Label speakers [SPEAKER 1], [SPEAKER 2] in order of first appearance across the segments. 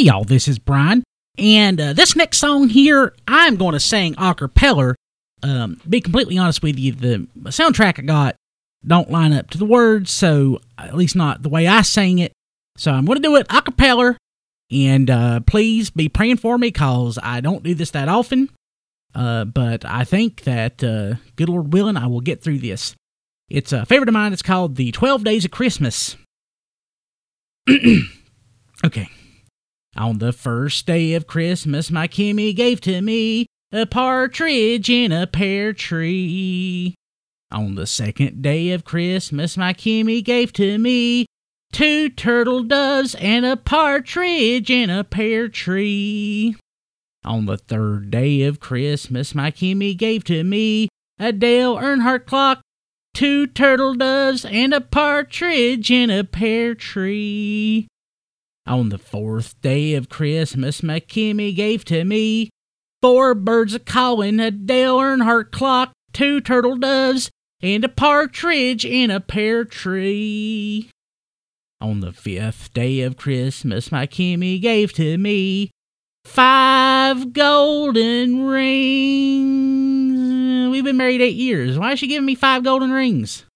[SPEAKER 1] Hey y'all, this is Brian, and uh, this next song here, I'm going to sing a cappella. Um, be completely honest with you, the soundtrack I got don't line up to the words, so at least not the way I sang it. So I'm going to do it a cappella, and uh, please be praying for me because I don't do this that often. Uh, but I think that, uh, good Lord willing, I will get through this. It's a favorite of mine. It's called The 12 Days of Christmas. okay. On the first day of Christmas, my Kimmy gave to me a partridge in a pear tree. On the second day of Christmas, my Kimmy gave to me two turtle doves and a partridge in a pear tree. On the third day of Christmas, my Kimmy gave to me a Dale Earnhardt clock, two turtle doves, and a partridge in a pear tree. On the fourth day of Christmas, my Kimmy gave to me four birds a cawing, a Dale Earnhardt clock, two turtle doves, and a partridge in a pear tree. On the fifth day of Christmas, my Kimmy gave to me five golden rings. We've been married eight years. Why is she giving me five golden rings?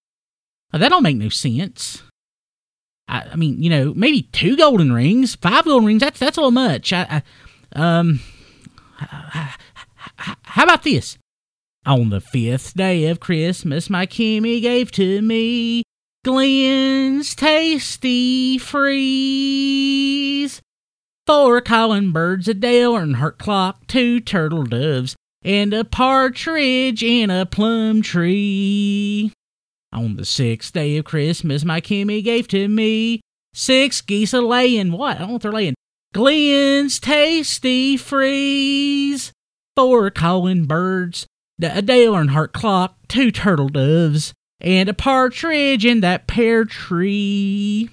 [SPEAKER 1] Now, that don't make no sense. I, I, mean, you know, maybe two golden rings, five golden rings. That's that's a little much. I, I um, how about this? On the fifth day of Christmas, my Kimmy gave to me Glenn's Tasty Freeze. Four calling birds a Dale Earnhardt clock, two turtle doves, and a partridge in a plum tree. On the sixth day of Christmas, my Kimmy gave to me six geese a laying. What? I don't know what they're laying. Glenn's Tasty Freeze. Four calling birds, a Dale Earnhardt clock, two turtle doves, and a partridge in that pear tree.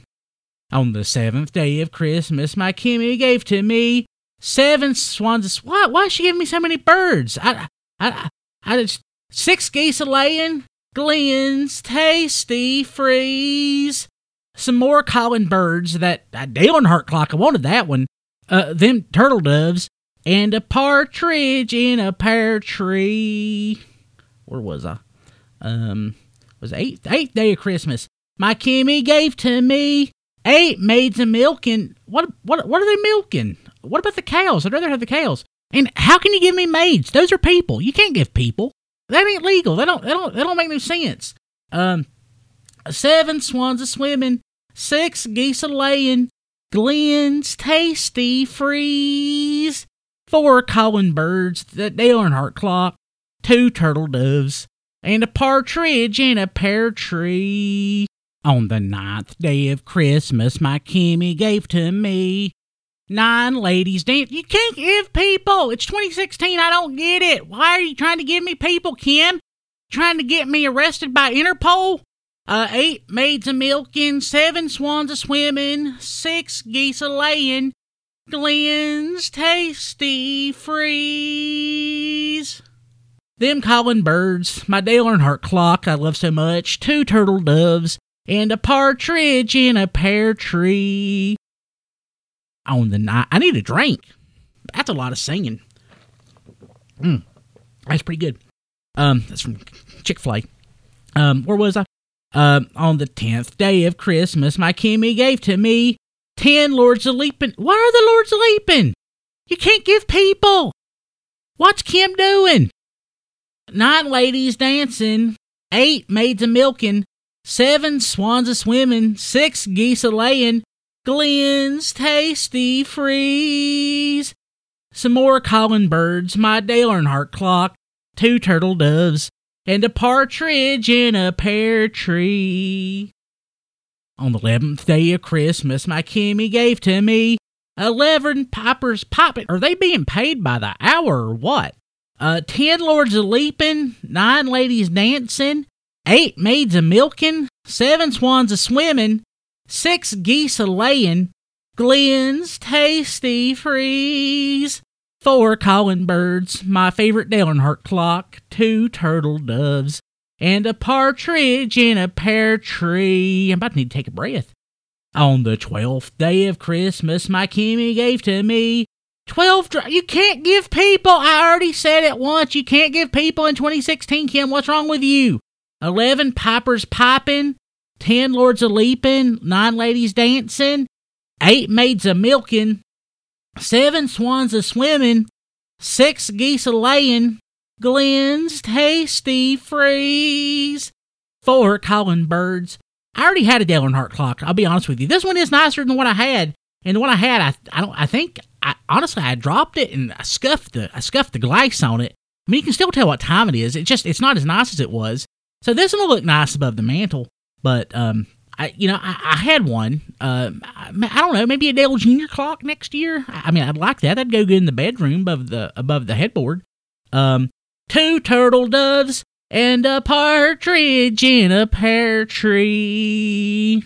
[SPEAKER 1] On the seventh day of Christmas, my Kimmy gave to me seven swans. Why? Why is she giving me so many birds? I, I, I just six geese a laying, Glenn's tasty freeze. Some more calling birds that a Dale Earnhardt clock. I wanted that one. Uh, them turtle doves and a partridge in a pear tree. Where was I? Um, was eighth eighth day of Christmas. My Kimmy gave to me eight maids of milking. What what what are they milking? What about the cows? I'd rather have the cows. And how can you give me maids? Those are people. You can't give people. That ain't legal. They don't. They don't. They don't make no sense. Um, seven swans a swimming, six geese a laying, Glenn's tasty freeze, four calling birds that Dale Earnhardt clock, two turtle doves, and a partridge in a pear tree. On the ninth day of Christmas, my Kimmy gave to me nine ladies dance. You can't give people. It's 2016. I don't get it. Why are you trying to give me people, Kim? Trying to get me arrested by Interpol? Uh, eight maids a milking, seven swans a swimming, six geese a laying, Glenn's tasty freeze. Them calling birds, my Dale Earnhardt clock I love so much, two turtle doves, and a partridge in a pear tree on the night. I need a drink. That's a lot of singing. Mm, that's pretty good. Um, that's from Chick Fil A. Um, where was I? Uh, on the tenth day of Christmas, my Kimmy gave to me ten lords of leaping. Why are the lords of leaping? You can't give people. What's Kim doing? Nine ladies dancing, eight maids a milking, seven swans a swimming, six geese a laying, Glenn's Tasty Freeze. Some more calling birds, my Dale Earnhardt clock, two turtle doves, and a partridge in a pear tree. On the eleventh day of Christmas, my Kimmy gave to me eleven pipers popping. Are they being paid by the hour or what? Uh, ten lords a leaping, nine ladies dancing, eight maids a milking, seven swans a swimming, six geese a laying, Glenn's tasty freeze, four calling birds, my favorite Dale Earnhardt clock, two turtle doves, and a partridge in a pear tree. I'm about to need to take a breath. On the twelfth day of Christmas, my Kimmy gave to me twelve. Dr- you can't give people. I already said it once. You can't give people in 2016, Kim. What's wrong with you? Eleven pipers piping, ten lords a leaping, nine ladies dancing, eight maids a milking, seven swans a swimming, six geese a laying, Glenn's tasty freeze, four calling birds, I already had a Dale Earnhardt clock. I'll be honest with you. This one is nicer than what I had, and the one I had, I I don't I think I honestly I dropped it and I scuffed the I scuffed the glass on it. I mean, you can still tell what time it is. It just it's not as nice as it was. So this one will look nice above the mantle, but um, I you know I, I had one. Uh, I, don't know, maybe a Dale Junior clock next year. I, I mean, I'd like that. That'd go good in the bedroom above the above the headboard. Um, two turtle doves and a partridge in a pear tree.